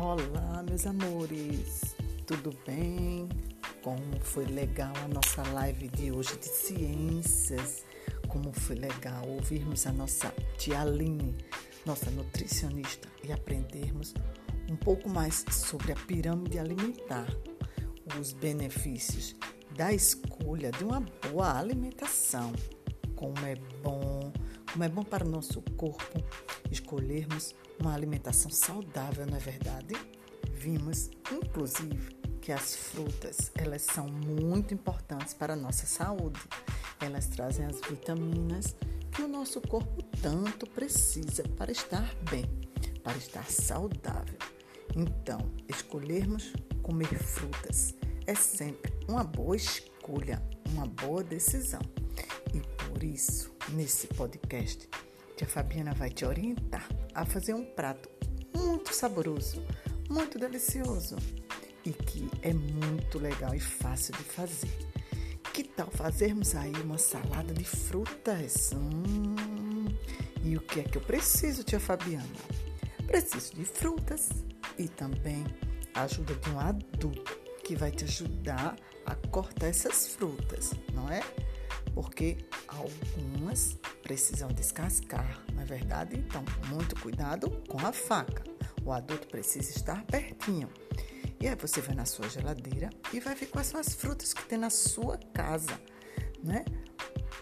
Olá, meus amores, tudo bem? Como foi legal a nossa live de hoje de ciências? Como foi legal ouvirmos a nossa tia Aline, nossa nutricionista, e aprendermos um pouco mais sobre a pirâmide alimentar, os benefícios da escolha de uma boa alimentação, como é bom, como é bom para o nosso corpo escolhermos uma alimentação saudável, não é verdade? Vimos, inclusive, que as frutas, elas são muito importantes para a nossa saúde. Elas trazem as vitaminas que o nosso corpo tanto precisa para estar bem, para estar saudável. Então, escolhermos comer frutas é sempre uma boa escolha, uma boa decisão. E por isso, nesse podcast, Tia Fabiana vai te orientar a fazer um prato muito saboroso, muito delicioso e que é muito legal e fácil de fazer. Que tal fazermos aí uma salada de frutas? Hum, e o que é que eu preciso, tia Fabiana? Preciso de frutas e também a ajuda de um adulto que vai te ajudar a cortar essas frutas, não é? Porque algumas precisam descascar, não é verdade? Então, muito cuidado com a faca. O adulto precisa estar pertinho. E aí você vai na sua geladeira e vai ver quais são as frutas que tem na sua casa, né?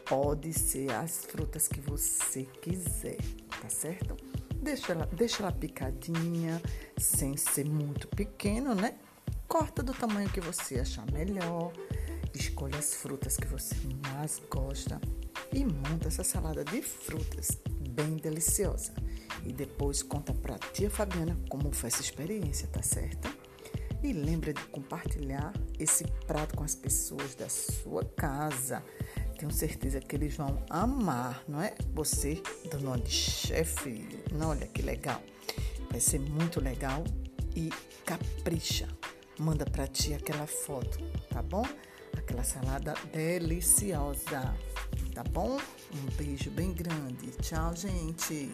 Pode ser as frutas que você quiser, tá certo? Deixa ela, deixa ela picadinha, sem ser muito pequeno, né? Corta do tamanho que você achar melhor. Escolha as frutas que você mais gosta e monta essa salada de frutas bem deliciosa. E depois conta para tia Fabiana como foi essa experiência, tá certo? E lembra de compartilhar esse prato com as pessoas da sua casa. Tenho certeza que eles vão amar, não é? Você dando de chefe, olha que legal. Vai ser muito legal e capricha. Manda para ti aquela foto, tá bom? Aquela salada deliciosa tá bom? Um beijo bem grande. Tchau, gente.